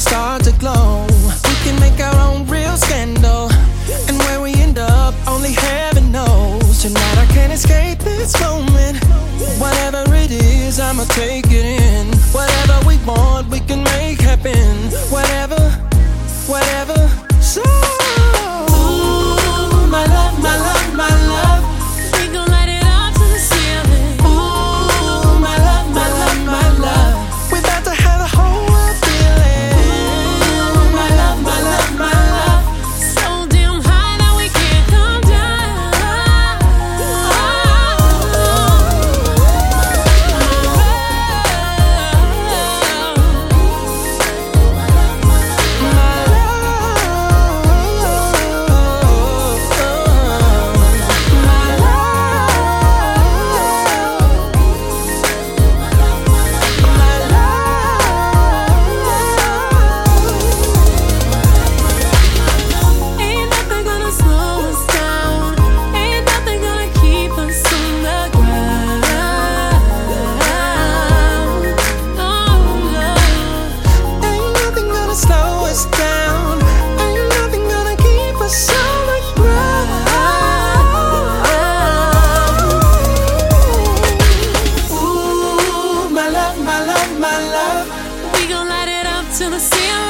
start to glow. We can make our own real scandal. And where we end up, only heaven knows. Tonight I can't escape this moment. Whatever it is, I'ma take it in. Whatever we want, we can make happen. Whatever till I see.